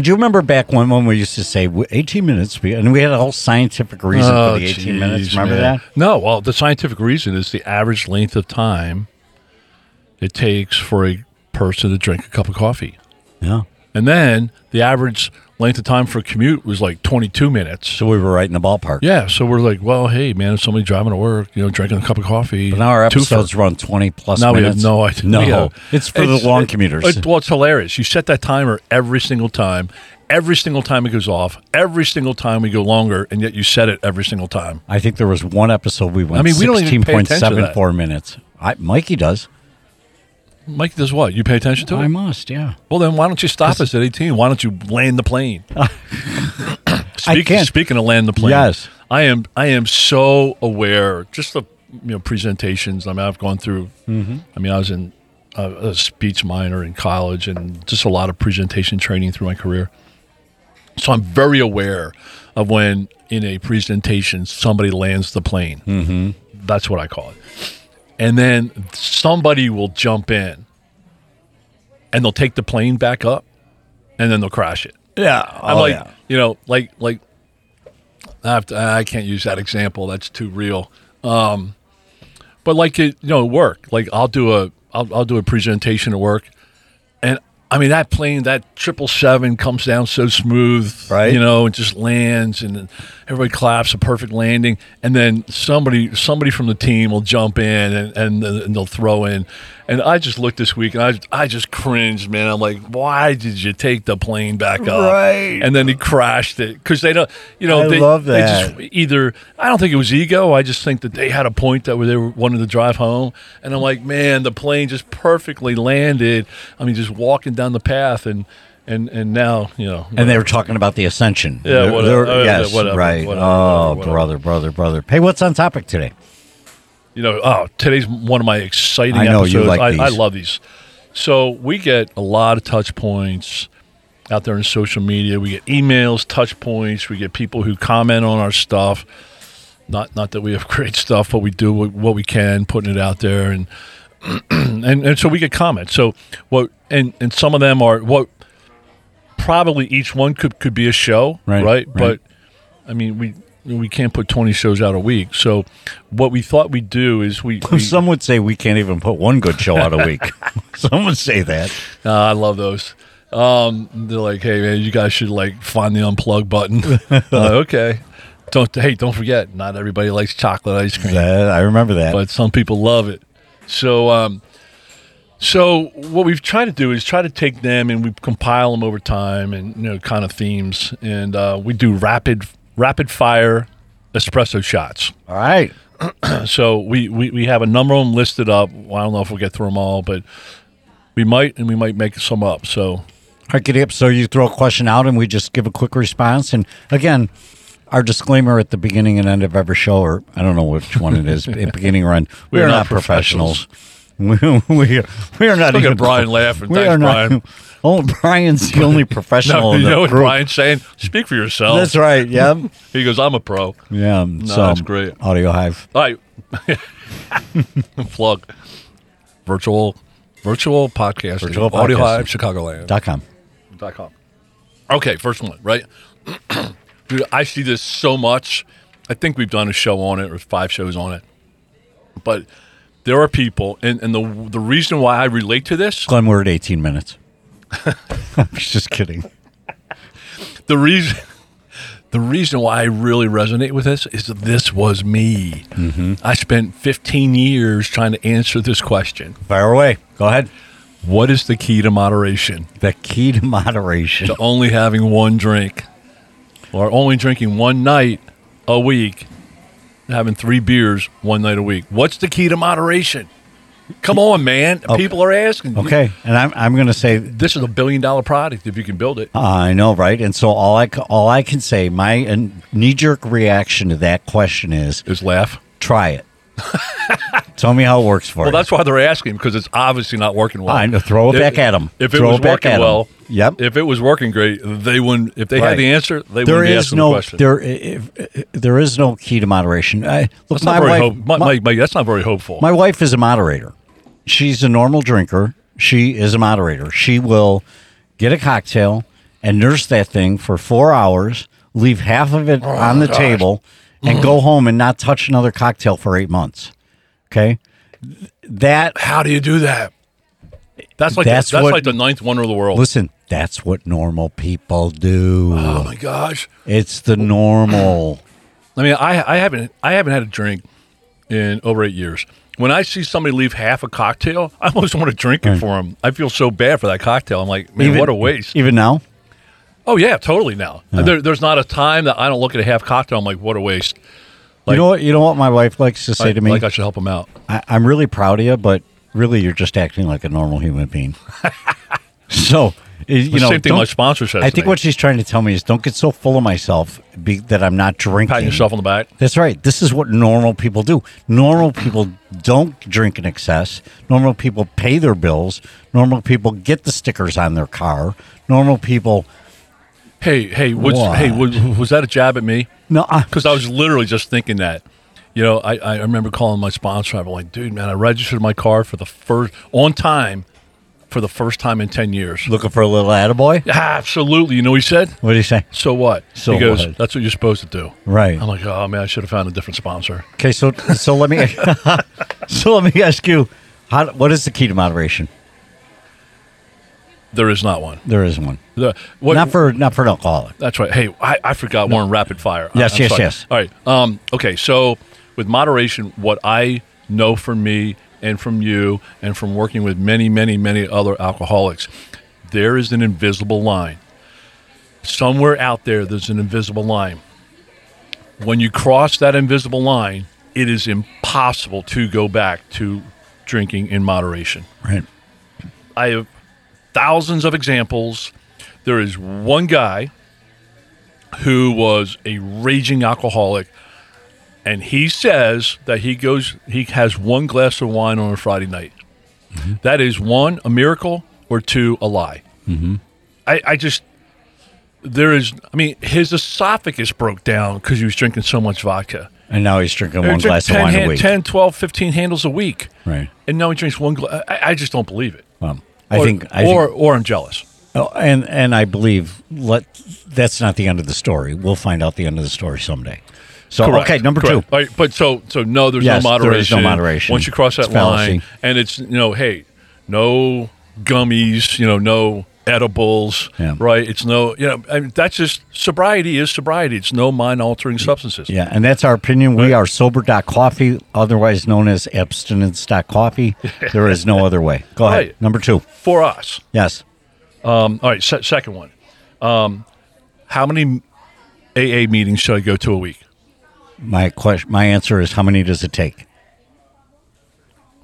Do you remember back when, when we used to say 18 minutes, and we had a whole scientific reason Oh, for the 18 geez, minutes? Remember man. that? No, well, the scientific reason is the average length of time it takes for a person to drink a cup of coffee. Yeah. And then the average length of time for a commute was like 22 minutes. So we were right in the ballpark. yeah, so we're like, well, hey, man, if somebody driving to work, you know, drinking a cup of coffee. But now our episodes run 20 plus Now we have no idea. No, have- it's for the long commuters. It, well, it's hilarious. You set that timer every single time. Every single time it goes off. Every single time we go longer, and yet you set it every single time. I think there was one episode we went I mean, we don't even pay attention to that. 16.74 minutes. I, Mikey does. Mike does what? You pay attention to it? I must, yeah. Well, then why don't you stop us at 18? Why don't you land the plane? speaking, can't. speaking of land the plane, Yes. I am. I am so aware. Just the you know presentations. I mean, I've gone through. Mm-hmm. I mean, I was in a, a speech minor in college, and just a lot of presentation training through my career. So I'm very aware of when in a presentation somebody lands the plane. Mm-hmm. That's what I call it. And then somebody will jump in, and they'll take the plane back up, and then they'll crash it. Yeah. I'm oh, like, yeah. you know, like like I have to, I can't use that example. That's too real. Um, but like it, you know, work. Like I'll do a I'll, I'll do a presentation at work, I mean that plane, that triple seven comes down so smooth, Right. You know, it just lands, and everybody claps a perfect landing, and then somebody somebody from the team will jump in and and, and they'll throw in. And I just looked this week, and I I just cringed, man. I'm like, why did you take the plane back up? Right. And then he crashed it because they don't, you know, I they, love they that. just either I don't think it was ego. I just think that they had a point that they were wanted to drive home, and I'm like, man, the plane just perfectly landed. I mean, just walking down the path, and and and now you know, And they were talking about the ascension. Yeah, They're- whatever. they're- oh, yeah, yes, whatever, right. whatever, oh, brother, brother, brother. Hey, what's on topic today? you know, oh, today's one of my exciting I know you episodes. like I, I love these. So we get a lot of touch points out there in social media. We get emails, touch points. We get people who comment on our stuff. Not not that we have great stuff, but we do what we can, putting it out there, and and and so we get comments. So what and and some of them are what probably each one could could be a show, Right, right? right. But I mean, we we can't put 20 shows out a week. So what we thought we'd do is we, we Some would say we can't even put one good show out a week. Some would say that. uh, I love those. Um, they're like, hey man, you guys should like find the unplug button. uh, okay. Don't hey, don't forget, not everybody likes chocolate ice cream, That- I remember that. but some people love it. So um, so what we've tried to do is try to take them and we compile them over time and you know kind of themes and uh, we do rapid rapid fire espresso shots. All right. So we, we, we have a number of them listed up. Well, I don't know if we'll get through them all, but we might, and we might make some up. So All right, get up. So you throw a question out and we just give a quick response. And again, our disclaimer at the beginning and end of every show, or I don't know which one it is, beginning or end, we, are, not professionals. We, we, are, we are not Look at. Brian laughing. We Thanks, are not. Brian. Oh, Brian's the only professional no, in you the know what group. Brian's saying? Speak for yourself. That's right. Yeah. He goes, I'm a pro. Yeah. No, so, that's great. Audio Hive. All right. Plug. Virtual virtual podcast. Virtual Audio. Hive, Chicagoland. Dot com. dot com. Okay, first one, right? Dude, I see this so much. I think we've done a show on it or five shows on it. But there are people, and, and the the reason why I relate to this, Glenn, we're at 18 minutes. I'm just kidding. the reason the reason why I really resonate with this is that this was me. Mm-hmm. I spent 15 years trying to answer this question. Fire away. Go ahead. What is the key to moderation? The key to moderation. to only having one drink or only drinking one night a week, having three beers one night a week. What's the key to moderation? Come on, man. People are asking. Okay, and I'm I'm going to say This is a billion dollar product if you can build it. I know, right? And so all I all I can say, my uh, knee jerk reaction to that question is Is laugh. try it. Tell me how it works for it. Well, you. that's why they're asking because it's obviously not working well. I know, throw it If- back them. If Throw it was it back working well, Yep. If it was working great, they wouldn't. If they Right. had the answer, they there wouldn't be is asking no the question. there if, if- there is no key to moderation. I, look, that's my not very wife, hope, my, my- Mike, that's not very hopeful. My wife is a moderator. She's a normal drinker. She is a moderator. She will get a cocktail and nurse that thing for four hours, leave half of it oh, on the table, and mm. go home and not touch another cocktail for eight months. Okay, that How do you do that? That's like That's that's, what- like the ninth wonder of the world. listen. That's what normal people do. oh my gosh! It's the normal. I mean, I I haven't I haven't had a drink in over eight years. When I see somebody leave half a cocktail, I almost want to drink it for them. I feel so bad for that cocktail. I'm like, man, what a waste. Even now, Oh yeah, totally. Now there, there's not a time that I don't look at a half cocktail. I'm like, what a waste. Like- you know what? You know what my wife likes to say to me. like I should help him out. I, I'm really proud of you, but really, you're just acting like a normal human being. so, you The know, same thing my sponsor says. I think what she's trying to tell me is don't get so full of myself be, that I'm not drinking. patting yourself on the back. That's right. This is what normal people do. Normal people don't drink in excess. Normal people pay their bills. Normal people get the stickers on their car. Normal people. Hey, hey, was, hey, was, was that a jab at me? No, Because I was literally just thinking that. You know, I, I remember calling my sponsor. I'm like, dude, man, I registered my car for the first on time for the first time in ten years. looking for a little attaboy. Absolutely. You know what he said? What do you say? So what? So he goes, what? that's what you're supposed to do. Right. I'm like, oh man, I should have found a different sponsor. Okay, so so let me so let me ask you, how, what is the key to moderation? There is not one. There is one. The, what, not for not for an alcoholic. That's right. Hey, I, I forgot one rapid fire. Yes, I'm yes, sorry. yes. All right. Um, okay. So with moderation, what I know from me and from you and from working with many, many, many other alcoholics, there is an invisible line. Somewhere out there, there's an invisible line. When you cross that invisible line, it is impossible to go back to drinking in moderation. Right. I have thousands of examples. There is one guy who was a raging alcoholic, and he says that he goes, he has one glass of wine on a Friday night. That is one a miracle or two a lie. Mm-hmm. I, I just there is. I mean, his esophagus broke down because he was drinking so much vodka. And now he's drinking one glass of 10 wine a week. 10, 12, 15 handles a week. Right. And now he drinks one glass. I, I just don't believe it. I or, think I or think, or I'm jealous. oh, and and I believe let that's not the end of the story. We'll find out the end of the story someday. So Correct. okay, number Correct. two. Right, but so so no, there's Yes, no there is moderation. no moderation. Once you cross that It's fallacy. line, and it's you know, hey, no gummies, you know, no edibles, Yeah. right? It's no, you know, I mean, that's just sobriety is sobriety. It's no mind altering substances. Yeah, and that's our opinion. We are sober.coffee, otherwise known as abstinence.coffee. There is no other way. Go ahead. Right. Number two. For us, Yes. um, all right. Se- second one, um, how many AA meetings should I go to a week? My question my answer is how many does it take?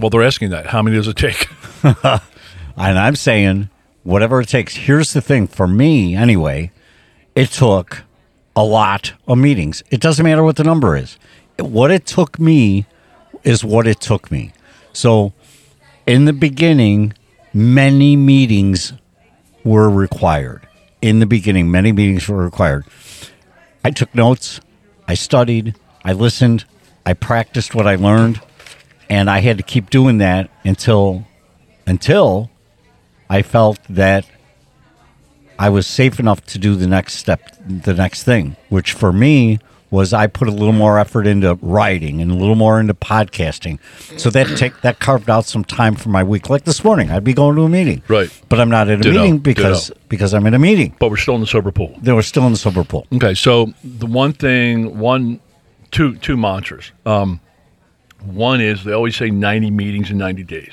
Well, they're asking that. How many does it take? And I'm saying whatever it takes. Here's the thing for me, anyway, it took a lot of meetings. It doesn't matter what the number is. What it took me is what it took me. So in the beginning, many meetings were required. In the beginning, many meetings were required. I took notes, I studied, I listened, I practiced what I learned, and I had to keep doing that until until I felt that I was safe enough to do the next step, the next thing, which for me was I put a little more effort into writing and a little more into podcasting. So that take that carved out some time for my week. Like this morning, I'd be going to a meeting, Right. But I'm not at a Ditto. meeting because Ditto. because I'm in a meeting. but we're still in the sober pool. They were still in the sober pool. Okay, so the one thing, one, two, two mantras. Um, one is they always say ninety meetings in ninety days,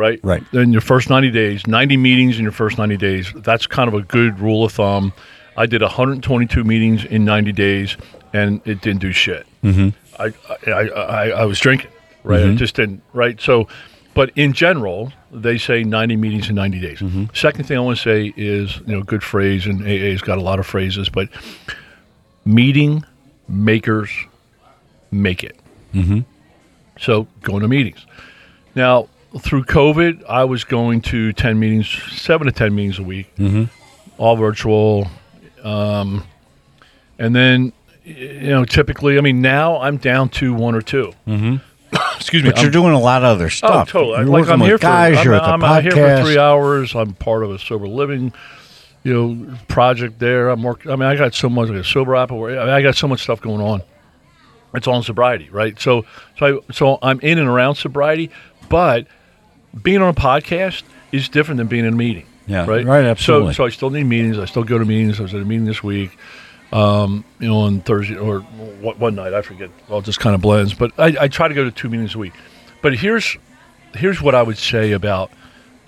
right? Right. In your first ninety days, ninety meetings in your first ninety days. That's kind of a good rule of thumb. I did 122 meetings in 90 days, and it didn't do shit. Mm-hmm. I, I, I, I was drinking. right? I just didn't, right? So, but in general, they say 90 meetings in 90 days. Second thing I want to say is, you know, good phrase, and AA's got a lot of phrases, but meeting makers make it. Mm-hmm. So going to meetings. Now, through COVID, I was going to 10 meetings, seven to 10 meetings a week, all virtual. Um, and then, you know, typically, I mean, now I'm down to one or 2 Mm-hmm. Excuse me. But you're doing a lot of other stuff. Oh, totally. You're like I'm here guys. for you're I'm, I'm here for three hours. I'm part of a sober living, you know, project there. I'm working. I mean, I got so much. I got sober app. I, mean, I got so much stuff going on. It's all in sobriety, right? So, so, I, so I'm in and around sobriety, but being on a podcast is different than being in a meeting. Yeah, right. right, absolutely. So, so I still need meetings. I still go to meetings. I was at a meeting this week. Um, you know, on Thursday or one, one night, I forget. All just kind of blends. But I, I try to go to two meetings a week. But here's here's what I would say about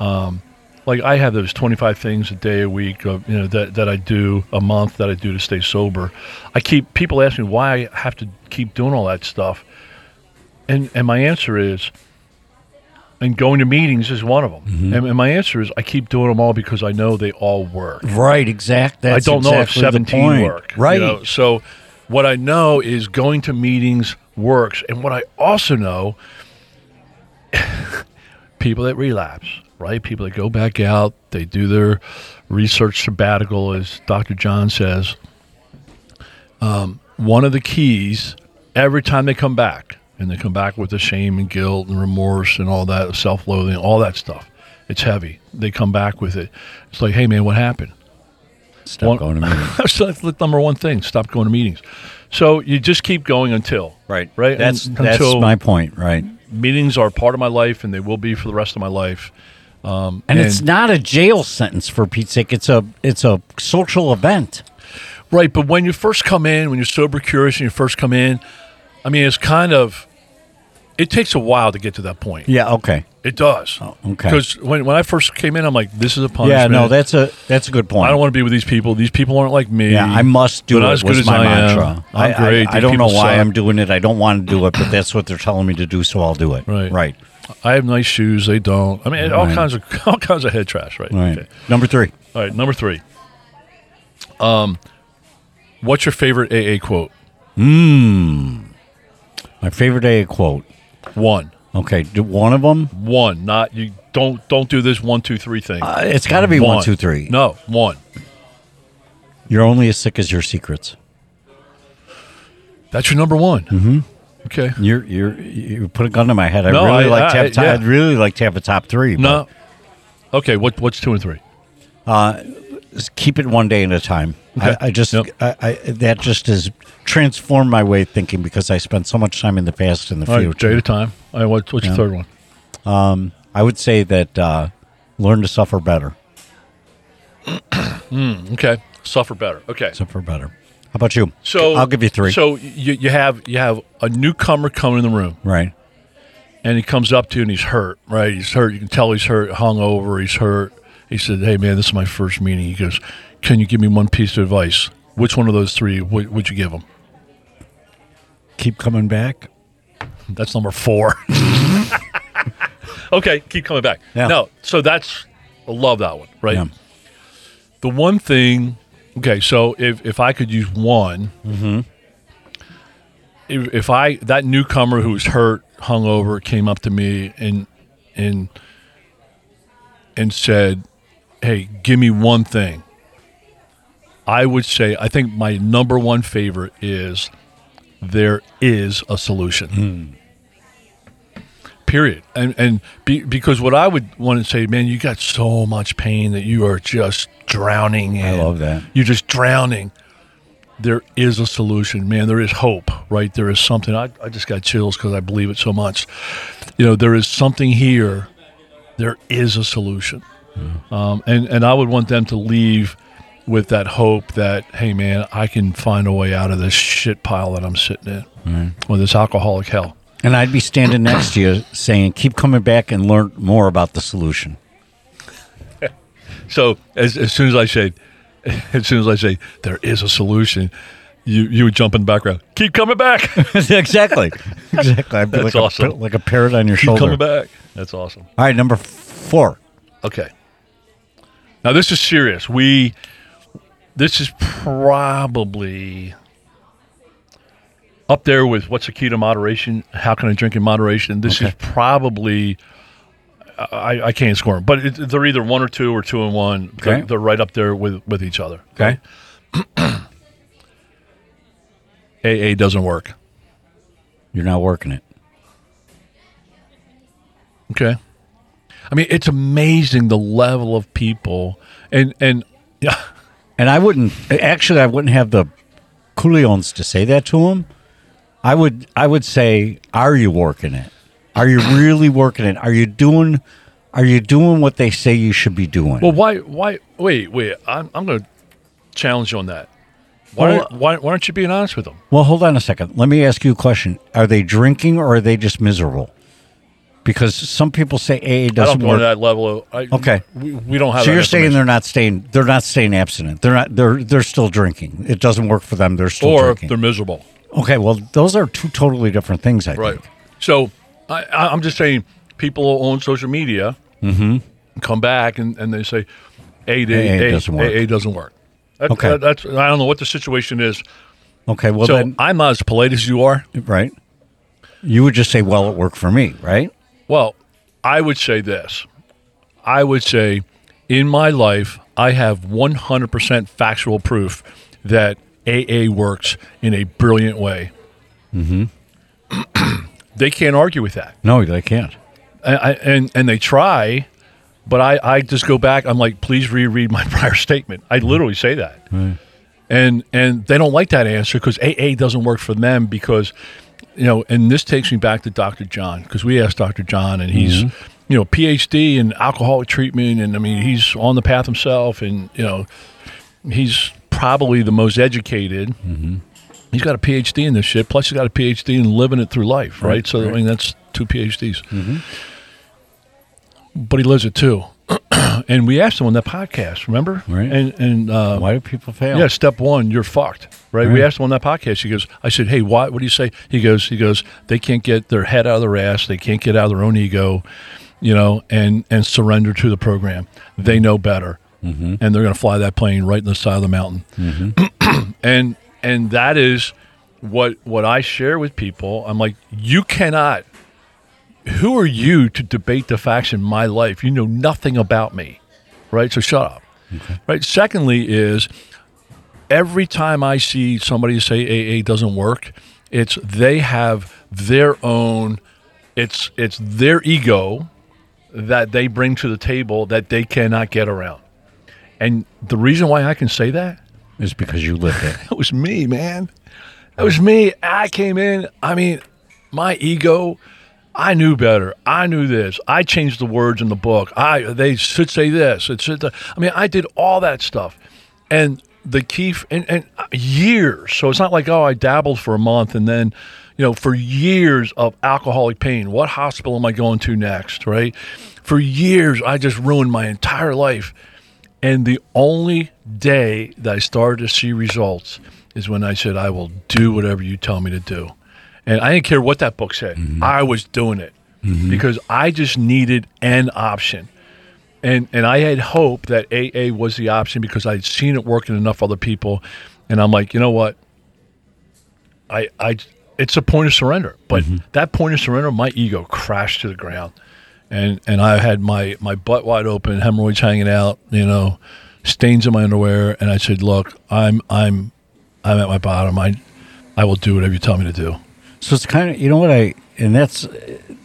um, like I have those 25 things a day a week of you know that, that I do a month that I do to stay sober. I keep people ask me why I have to keep doing all that stuff. And and my answer is and going to meetings is one of them. Mm-hmm. And, and my answer is I keep doing them all because I know they all work. Right, exact. That's I don't know if 17 point. work. you Right. know? So what I know is going to meetings works. And what I also know, people that relapse, right? People that go back out, they do their research sabbatical, as Dr. John says. Um, one of the keys every time they come back, and they come back with the shame and guilt and remorse and all that, self loathing, all that stuff. It's heavy. They come back with it. It's like, hey, man, what happened? Stop One- going to meetings. That's the number one thing. Stop going to meetings. So you just keep going until Right. right. That's that's my point. Right. meetings are part of my life, and they will be for the rest of my life. Um, And, it's not a jail sentence for Pete's sake. It's a it's a social event. right. But when you first come in, when you're sober curious, and you first come in, I mean, it's kind of. It takes a while to get to that point. Yeah. Okay. It does. Oh, okay. Because when, when I first came in, I'm like, this is a punishment. Yeah. No. That's a that's a good point. I don't want to be with these people. These people aren't like me. Yeah, I must do it. as good was as my I am. mantra. I'm I, great. I, I don't know why suck. I'm doing it. I don't want to do it, but that's what they're telling me to do, so I'll do it. Right. Right. I have nice shoes. They don't. I mean, all kinds of all kinds of head trash. Right. Right. Okay. Number three. All right, number three. Um, what's your favorite AA quote? Mmm. My favorite AA quote. One, Okay, do one of them. one. Not you. Don't don't do this one two three thing. Uh, it's got to be one, two, three. No, one. You're only as sick as your secrets. That's your number one. Mm-hmm. Okay. You're you're you put a gun to my head. I No, really I- like to I- have. to- yeah. I'd really like to have a top three. No. Okay. What what's two and three? just keep it one day at a time. Okay. I, I just Yep. I, I that just has transformed my way of thinking because I spent so much time in the past and the All right, future. day at a time. Right. What, what's your third one? I would say that uh, learn to suffer better. Okay. Suffer better. Okay. Suffer better. How about you? So I'll give you three. So you, you have you have a newcomer coming in the room. right. and he comes up to you and he's hurt, right? He's hurt. You can tell he's hurt, hungover. He's hurt. He said, "Hey, man, this is my first meeting." He goes, "Can you give me one piece of advice? Which one of those three would, would you give him?" Keep coming back. That's number four. okay, keep coming back. Yeah. No, so that's I love that one, right? Yeah. The one thing. Okay, so if if I could use one, mm-hmm. if, if I that newcomer who was hurt, hungover, came up to me and and and said, "Hey, give me one thing." I would say I think my number one favorite is there is a solution. Hmm. Period. And and be, because what I would want to say, man, you got so much pain that you are just drowning in. I love that. You're just drowning. There is a solution, man. There is hope, right? There is something. I, I just got chills because I believe it so much. You know, there is something here. There is a solution. Um, and, and I would want them to leave with that hope that, hey, man, I can find a way out of this shit pile that I'm sitting in, or this alcoholic hell. And I'd be standing next to you saying, keep coming back and learn more about the solution. So as, as soon as I say, as soon as I say there is a solution, you you would jump in the background. Keep coming back. Exactly. Exactly. I'd be That's like, awesome. a, like a parrot on your shoulder. coming back. That's awesome. All right, number four. Okay. Now this is serious. We this is probably up there with what's the key to moderation? How can I drink in moderation? This is probably I, I can't score them, but it, they're either one or two or two and one. They're, they're right up there with with each other. Okay. AA doesn't work. You're not working it. Okay. I mean, it's amazing the level of people and and yeah, And I wouldn't actually I wouldn't have the coolions to say that to him. I would I would say, are you working it? Are you really working it? Are you doing are you doing what they say you should be doing? Well, why? Why? Wait, wait. I'm, I'm going to challenge you on that. Why, Well, why? Why aren't you being honest with them? Well, hold on a second. Let me ask you a question. Are they drinking or are they just miserable? Because some people say AA I don't doesn't go to work. that level. Of, I, Okay. we, we don't have. So that you're saying they're not staying they're not staying abstinent. They're not they're they're still drinking. It doesn't work for them. They're still or drinking. they're miserable, Okay, well those are two totally different things, I think. right? think. So I, I'm just saying, people on social media mm-hmm. come back and, and they say, "AA, AA doesn't work." AA doesn't work." That, Okay. that- that's I don't know what the situation is. Okay, well so then I'm not as polite as you are. right. You would just say, Well, it worked for me, right? Well, I would say this. I would say in my life, I have 100% factual proof that AA works in a brilliant way. Mm-hmm. they can't argue with that. No, they can't. And, I, and, and they try, but I, I just go back. I'm like, please reread my prior statement. I literally say that. And, and they don't like that answer because AA doesn't work for them because you know, and this takes me back to Dr. John because we asked Dr. John, and he's, mm-hmm. you know, PhD in alcoholic treatment, and I mean, he's on the path himself, and you know, he's probably the most educated. Mm-hmm. He's got a PhD in this shit. Plus, he's got a PhD in living it through life, right? Right, so I mean, that's two PhDs. Mm-hmm. But he lives it too. and we asked them on that podcast, remember? Right. And and uh, Why do people fail? yeah, step one, you're fucked. Right? We asked him on that podcast. He goes, I said, Hey, why what do you say? He goes, he goes, they can't get their head out of their ass, they can't get out of their own ego, you know, and and surrender to the program. They know better. And they're gonna fly that plane right in the side of the mountain. and and that is what what I share with people. I'm like, you cannot who are you to debate the facts in my life? You know nothing about me, right? So shut up. Right. Secondly, is every time I see somebody say AA doesn't work, it's they have their own. It's it's their ego that they bring to the table that they cannot get around. And the reason why I can say that is because you lived it. that was me, man. That was me. I came in. I mean, my ego. I knew better. I knew this. I changed the words in the book. I they should say this. It should. I mean, I did all that stuff, and the key and, and uh, years. So it's not like oh, I dabbled for a month and then, you know, for years of alcoholic pain. What hospital am I going to next? Right? For years, I just ruined my entire life. And the only day that I started to see results is when I said, I will do whatever you tell me to do. And I didn't care what that book said. Mm-hmm. I was doing it mm-hmm. because I just needed an option. And and I had hope that AA was the option because I'd seen it work in enough other people. And I'm like, you know what? I I it's a point of surrender. But mm-hmm. that point of surrender, my ego crashed to the ground and and I had my my butt wide open, hemorrhoids hanging out, you know, stains in my underwear, and I said, "Look, I'm I'm I'm at my bottom. I I will do whatever you tell me to do." So it's kind of you know what I and that's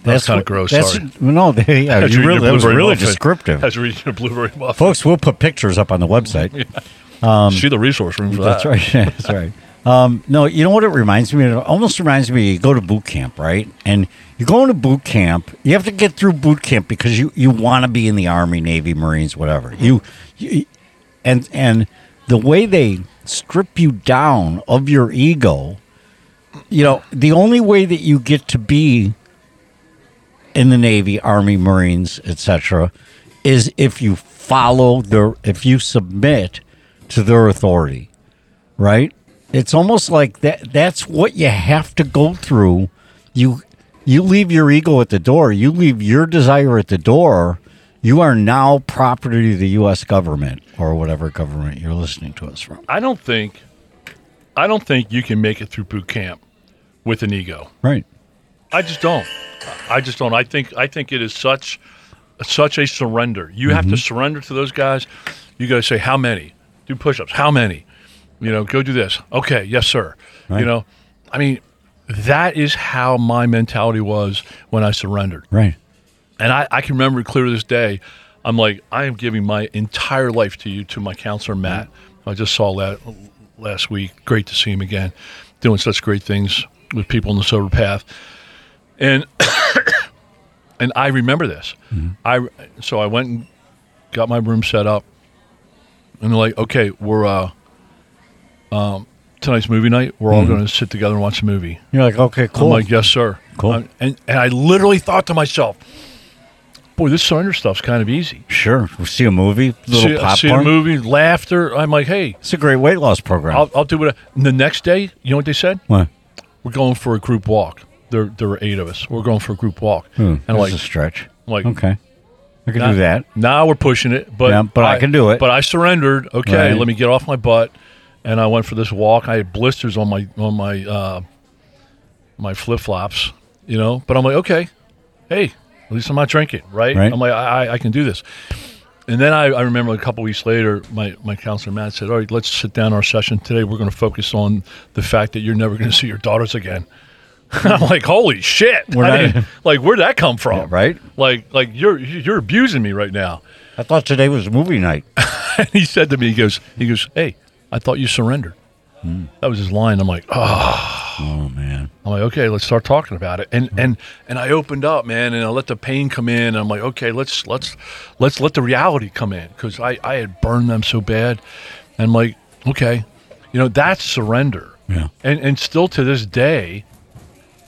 that's, kinda gross, That's, sorry. No, they, yeah, you really, that was really muffin. descriptive, As reading a blueberry muffin. folks. We'll put pictures up on the website. See the resource room for That's that. right. That's right. Um, no, you know what it reminds me? It almost reminds me you go to boot camp, right? And you go into boot camp, you have to get through boot camp because you, you want to be in the Army, Navy, Marines, whatever. You, you and and the way they strip you down of your ego, you know, the only way that you get to be in the Navy, Army, Marines, etc., is if you follow their, if you submit to their authority, right? it's almost like that that's what you have to go through you you leave your ego at the door you leave your desire at the door you are now property of the US government or whatever government you're listening to us from I don't think, I don't think you can make it through boot camp with an ego. right I just don't. I just don't. I think I think it is such such a surrender. You have Mm-hmm. to surrender to those guys. You got to say how many. Do push-ups. How many? You know, go do this. Okay, yes, sir. Right. You know, I mean, that is how my mentality was when I surrendered. right And I, I can remember clear to this day. I'm like, I am giving my entire life to you, to my counselor Matt. I just saw that last week. Great to see him again, doing such great things with people in the sober path. And and I remember this. I so I went and got my room set up, and they're like, okay, we're uh, um, tonight's movie night. We're all going to sit together and watch a movie. you're like okay cool I'm like, yes, sir. Cool. Um, and and I literally thought to myself, boy, this surrender stuff's kind of easy. sure we'll see a movie little see, popcorn see a movie, laughter. I'm like, hey, it's a great weight loss program I'll, I'll do it. The next day, you know what they said? what We're going for a group walk. There, there were eight of us. We're going for a group walk. hmm, and I'm like, a stretch I'm like, okay I can now, do that Now we're pushing it, but Yeah, but I can do it. But I surrendered. Okay, Right. let me get off my butt, and I went for this walk. I had blisters on my on my uh, my flip flops, you know. But I'm like, okay, hey, at least I'm not drinking, right? Right. I'm like, I, I- I can do this. And then I, I remember a couple weeks later, my, my counselor Matt said, "All right, let's sit down our session today. We're going to focus on the fact that you're never going to see your daughters again." I'm like, "Holy shit! We're I not- mean, like, where'd that come from? Yeah, right? Like, like you're you're abusing me right now." I thought today was movie night And he said to me, he goes, he goes, hey, I thought you surrendered. Hmm. That was his line. I'm like, oh, oh man I'm like, okay, let's start talking about it. And mm-hmm. and and I opened up, man, and I let the pain come in. And I'm like, okay, let's let's let's let the reality come in because I I had burned them so bad. And I'm like, okay, you know, that's surrender. Yeah. And and still to this day,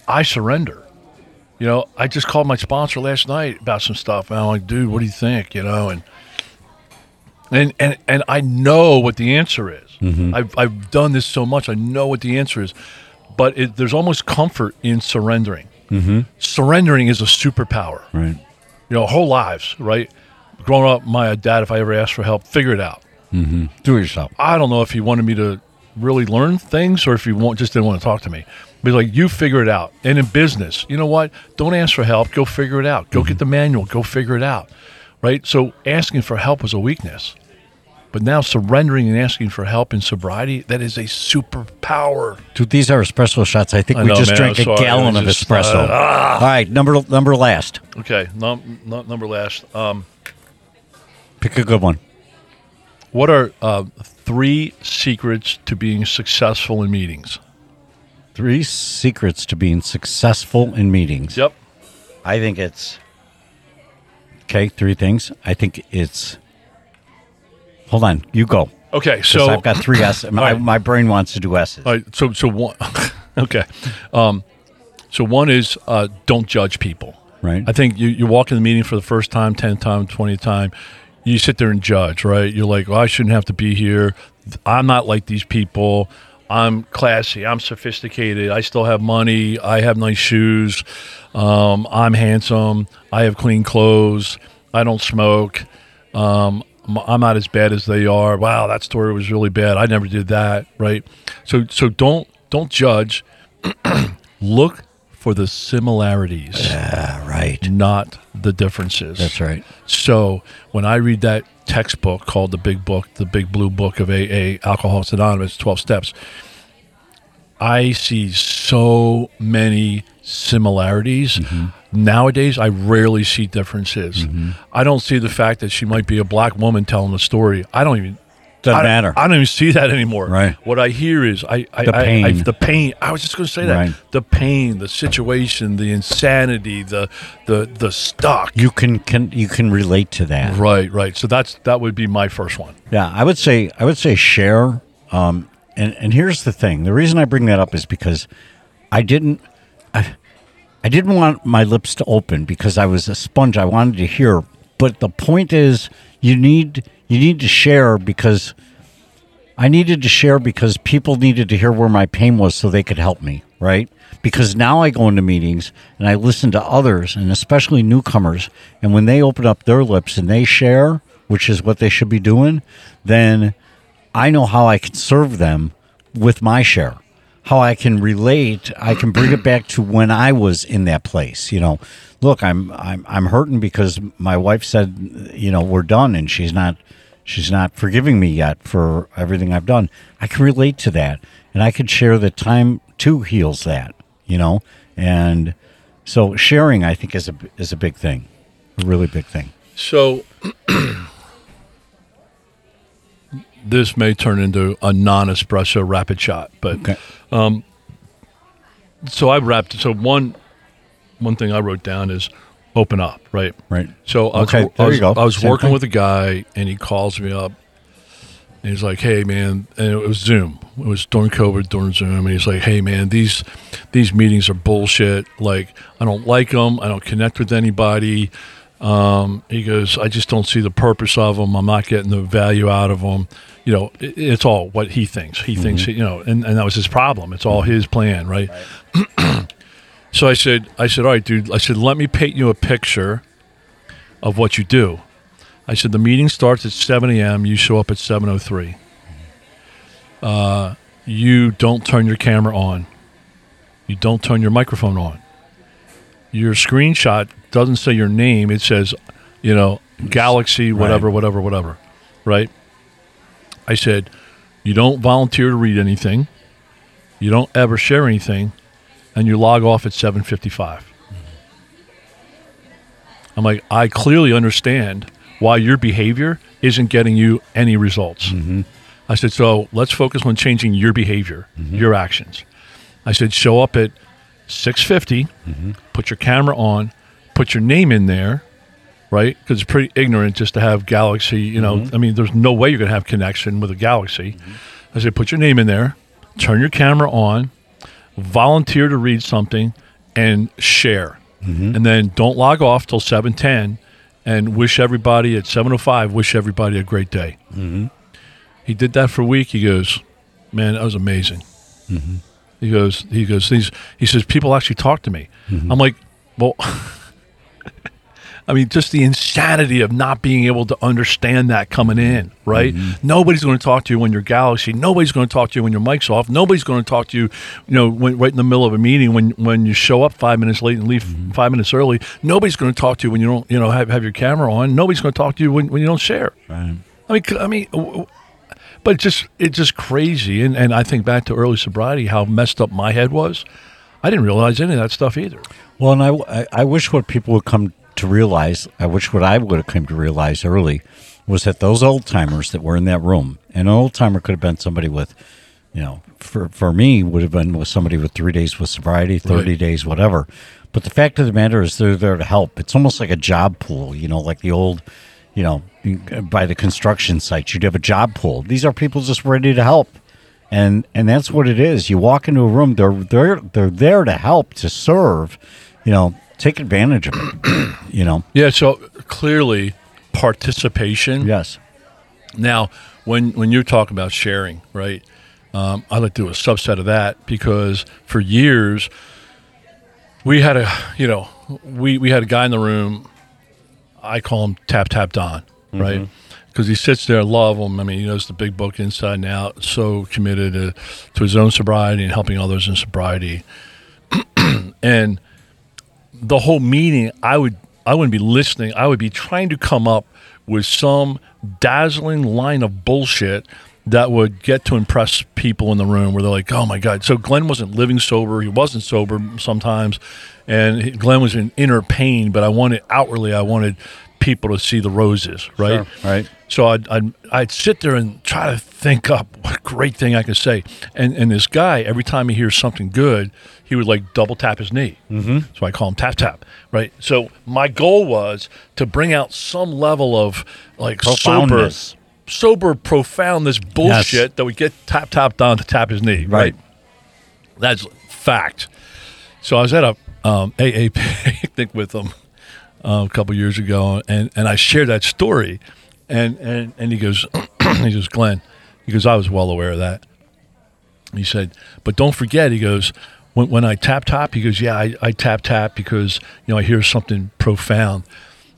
I surrender. You know, I just called my sponsor last night about some stuff, and I'm like, dude, what do you think? You know, and and and and I know what the answer is. Mm-hmm. I've I've done this so much, I know what the answer is. But it, there's almost comfort in surrendering. Mm-hmm. Surrendering is a superpower. right You know, whole lives, right? Growing up, my dad, if I ever asked for help, figure it out. do it yourself I don't know if he wanted me to really learn things or if he want, just didn't want to talk to me. But like, you figure it out. And in business, you know what? Don't ask for help. Go figure it out. Go get the manual. Go figure it out. Right? So asking for help was a weakness. But now surrendering and asking for help in sobriety, that is a superpower. Dude, these are espresso shots. I think I we know, just man. drank a sorry. gallon of just, espresso. uh, All right, number number last. Okay, num- num- number last. Um, Pick a good one. what are uh, three secrets to being successful in meetings? Three secrets to being successful in meetings. Yep. I think it's okay. Three things. I think it's. Hold on, you go. Okay, so I've got three S. My, right. my brain wants to do S's. All right, so so one, okay, um, so one is uh, don't judge people. Right. I think you you walk in the meeting for the first time, tenth time, twentieth time, you sit there and judge. Right. You're like, well, I shouldn't have to be here. I'm not like these people. I'm classy. I'm sophisticated. I still have money. I have nice shoes. Um, I'm handsome. I have clean clothes. I don't smoke. Um, I'm- not as bad as they are. Wow, that story was really bad. I never did that. Right. So so don't don't judge. Look for the similarities Ah, right. not the differences. That's right. So when I read that textbook called the Big Book, the Big Blue Book of AA, Alcoholics Anonymous, Twelve Steps, I see so many similarities. Mm-hmm. Nowadays, I rarely see differences. I don't see the fact that she might be a black woman telling a story. I don't even. Doesn't I, matter. I don't even see that anymore. Right. What I hear is I, I The I- I- pain. the pain. I was just going to say that. Right. The pain, the situation, the insanity, the the the stuck. You can can you can relate to that. Right, right. So that's that would be my first one. Yeah, I would say I would say share. Um, and and here's the thing: the reason I bring that up is because I didn't, I, I didn't want my lips to open because I was a sponge. I wanted to hear, but the point is, you need you need to share because I needed to share because people needed to hear where my pain was so they could help me, right? Because now I go into meetings and I listen to others and especially newcomers. And when they open up their lips and they share, which is what they should be doing, then I know how I can serve them with my share. How I can relate, I can bring it back to when I was in that place. You know, look, I'm I'm I'm hurting because my wife said, you know, we're done, and she's not she's not forgiving me yet for everything I've done. I can relate to that, and I could share that time too heals that. You know, and so sharing, I think, is a is a big thing, a really big thing. So this may turn into a non-espresso rapid shot, but Okay. so I wrapped. So one one thing I wrote down is open up, right? Right. So I was, Okay, I was. I was working thing. with a guy, and he calls me up. And he's like, "Hey, man," and it was Zoom. It was during COVID, during Zoom, and he's like, "Hey, man, these these meetings are bullshit. Like, I don't like them. I don't connect with anybody." Um, he goes, "I just don't see the purpose of them. I'm not getting the value out of them." You know, it, it's all what he thinks. He thinks, Mm-hmm. you know, and, and that was his problem. It's all his plan, right? So I said, I said, all right, dude. I said, let me paint you a picture of what you do. I said, the meeting starts at 7 a.m. You show up at 7:03. Uh, you don't turn your camera on. You don't turn your microphone on. Your screenshot doesn't say your name. It says, you know, Galaxy, whatever, Right. whatever, whatever. Right? I said, you don't volunteer to read anything. You don't ever share anything and you log off at 7:55. I'm like, I clearly understand why your behavior isn't getting you any results. Mm-hmm. I said, so let's focus on changing your behavior, mm-hmm. your actions. I said, show up at 6:50, mm-hmm. put your camera on, put your name in there, right? Because it's pretty ignorant just to have Galaxy. You know, mm-hmm. I mean, there's no way you're gonna have connection with a Galaxy. Mm-hmm. I said, put your name in there, turn your camera on, volunteer to read something, and share. Mm-hmm. And then don't log off till 7:10, and wish everybody at 7:05. Wish everybody a great day. He did that for a week. He goes, man, that was amazing. He goes, he goes, these. He says people actually talk to me. I'm like, well. I mean, just the insanity of not being able to understand that coming in, right? Mm-hmm. Nobody's going to talk to you when you're Galaxy. Nobody's going to talk to you when your mic's off. Nobody's going to talk to you, you know, when, right in the middle of a meeting when when you show up five minutes late and leave mm-hmm. five minutes early. Nobody's going to talk to you when you don't, you know, have, have your camera on. Nobody's going to talk to you when, when you don't share. Right. I mean, I mean, but it's just it's just crazy. And and I think back to early sobriety, how messed up my head was. I didn't realize any of that stuff either. Well, and I, I, I wish what people would come to realize, uh, I wish what I would have come to realize early was that those old timers that were in that room, and an old timer could have been somebody with, you know, for, for me, would have been with somebody with three days with sobriety, 30 Right. days, whatever. But the fact of the matter is they're there to help. It's almost like a job pool, you know, like the old, you know, by the construction sites, you'd have a job pool. These are people just ready to help. And and that's what it is. You walk into a room, they're they're they're there to help, to serve, you know, take advantage of it. you know. Yeah. So clearly, participation. Yes. Now, when when you talk about sharing, right? Um, I like to do a subset of that because for years we had a you know we we had a guy in the room. I call him Tap Tap Don, right? Because he sits there, love him. I mean, he knows the big book inside and out. So committed to, to his own sobriety and helping others in sobriety. and the whole meeting, I would I wouldn't be listening. I would be trying to come up with some dazzling line of bullshit that would get to impress people in the room where they're like, "Oh my god!" So Glenn wasn't living sober; he wasn't sober sometimes, and Glenn was in inner pain. But I wanted outwardly, I wanted people to see the roses, right? Sure, right. So I'd, I'd I'd sit there and try to think up what great thing I could say. And and this guy, every time he hears something good, he would like double tap his knee. Mm-hmm. So I call him tap tap, right? So my goal was to bring out some level of like sober, sober, profound this bullshit Yes. that would get Tap Tap Don to tap his knee, right? Right. That's fact. So I was at a um, AA picnic with him uh, a couple years ago, and, and I shared that story, and and, and he goes, he goes, Glenn, He goes, I was well aware of that. He said, but don't forget, he goes, when, when I tap tap, he goes, yeah, I, I tap tap because, you know, I hear something profound.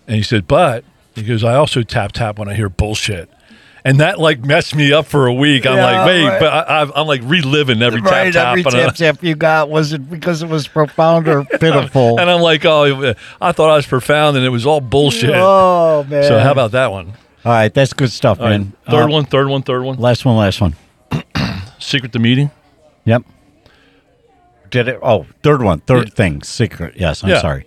And he said, but he goes, I also tap tap when I hear bullshit. And that like messed me up for a week. I'm Yeah, like, wait, right. but I, I'm- I'm like reliving every right, tap tap. every I- tap tap you got was it because it was profound or pitiful? and I'm like, oh, I thought I was profound, and it was all bullshit. Oh man! So how about that one? All right, that's good stuff, All right, man. third Uh, one, third one, third one. last one, last one. Secret the meeting. Yep. Did it? Oh, third one, third Yeah. thing, secret. Yes, I'm Yeah. sorry.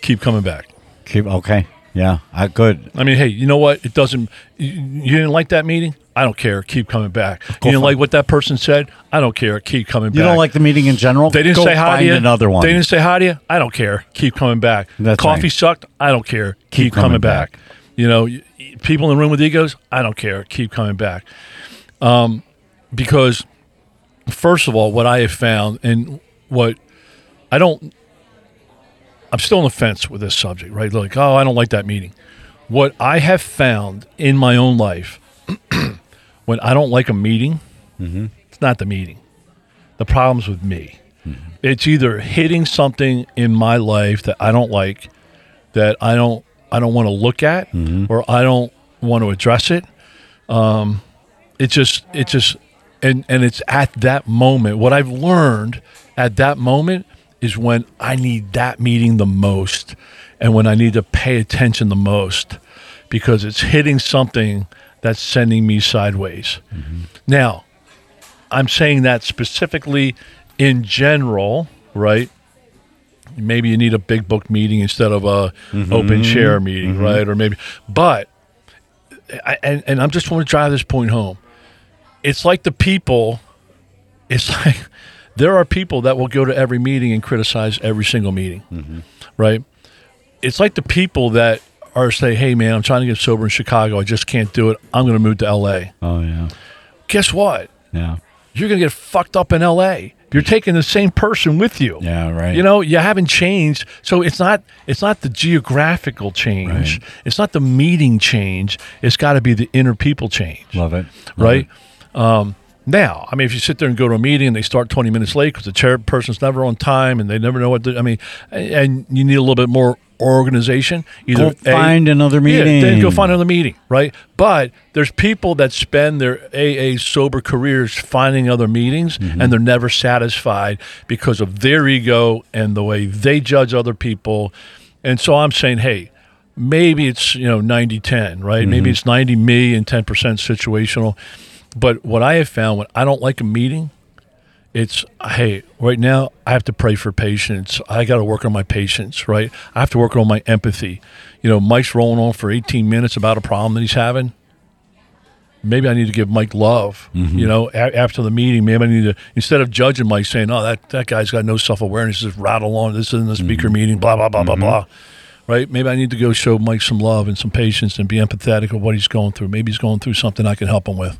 Keep coming back. Keep okay. Yeah, I good. I mean, hey, you know what? It doesn't. You, you didn't like that meeting? I don't care. Keep coming back. Go you didn't like what that person said? I don't care. Keep coming back. You don't like the meeting in general? They didn't Go say hi to you. Another one. They didn't say hi to you. I don't care. Keep coming back. That's Coffee sucked. I don't care. Keep, coming, coming back. back. You know, people in the room with egos. I don't care. Keep coming back. Um, because first of all, what I have found and what I don't, I'm still on the fence with this subject. Right? Like, oh, I don't like that meeting. What I have found in my own life, when I don't like a meeting, mm-hmm. it's not the meeting. The problem's with me. Mm-hmm. It's either hitting something in my life that I don't like, that I don't I don't want to look at, mm-hmm. or I don't want to address it. Um, it just it just and and it's at that moment. What I've learned at that moment is when I need that meeting the most, and when I need to pay attention the most, because it's hitting something that's sending me sideways. Mm-hmm. Now, I'm saying that specifically in general, right? Maybe you need a big book meeting instead of a mm-hmm. open share mm-hmm. meeting, right? Or maybe, but, I, and and I'm just want to drive this point home. It's like the people. It's like there are people that will go to every meeting and criticize every single meeting, right? It's like the people that are say, "Hey, man, I'm trying to get sober in Chicago. I just can't do it. I'm going to move to L.A." Oh yeah, Guess what? yeah, you're going to get fucked up in LA. You're taking the same person with you. yeah. Right. You know, you haven't changed. So it's not it's not the geographical change. Right. It's not the meeting change. It's got to be the inner people change. love it. Love right? it. Um, now, I mean, if you sit there and go to a meeting and they start 20 minutes late because the chairperson's never on time and they never know what to, I mean, and- you need a little bit more organization. Either Go find another meeting. Yeah, then go find another meeting, right? But there's people that spend their AA sober careers finding other meetings Mm-hmm. and they're never satisfied because of their ego and the way they judge other people. And so I'm saying, hey, maybe it's, you know, 90 10, right? Maybe Mm-hmm. it's 90 me and 10% situational. But what I have found when I don't like a meeting, it's hey right now i have to pray for patience. I got to work on my patience right? I have to work on my empathy. You know mike's rolling on for 18 minutes about a problem that he's having. Maybe i need to give mike love mm-hmm. you know a- after the meeting maybe i need to instead of judging mike saying oh that, that guy's got no self-awareness just rattle on this isn't the speaker mm-hmm. meeting blah blah blah blah mm-hmm. blah right maybe i need to go show mike some love and some patience and be empathetic of what he's going through maybe he's going through something i can help him with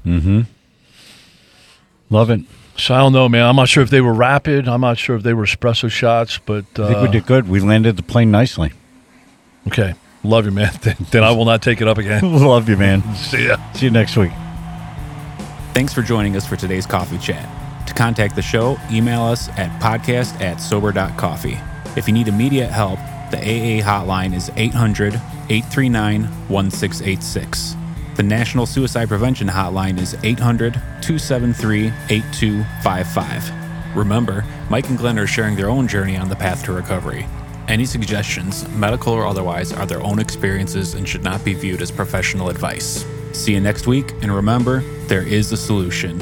Love it. so I don't know, man. I'm not sure if they were rapid. I'm not sure if they were espresso shots, but uh, I think we did good. We landed the plane nicely. okay. Love you, man. Then, then I will not take it up again. Love you, man. See ya. See you next week. Thanks for joining us for today's coffee chat. To contact the show, email us at podcast at sober.coffee. If you need immediate help, the AA hotline is 800 839 1686. The National Suicide Prevention Hotline is 800 273 8255. Remember, Mike and Glenn are sharing their own journey on the path to recovery. Any suggestions, medical or otherwise, are their own experiences and should not be viewed as professional advice. See you next week, and remember, there is a solution.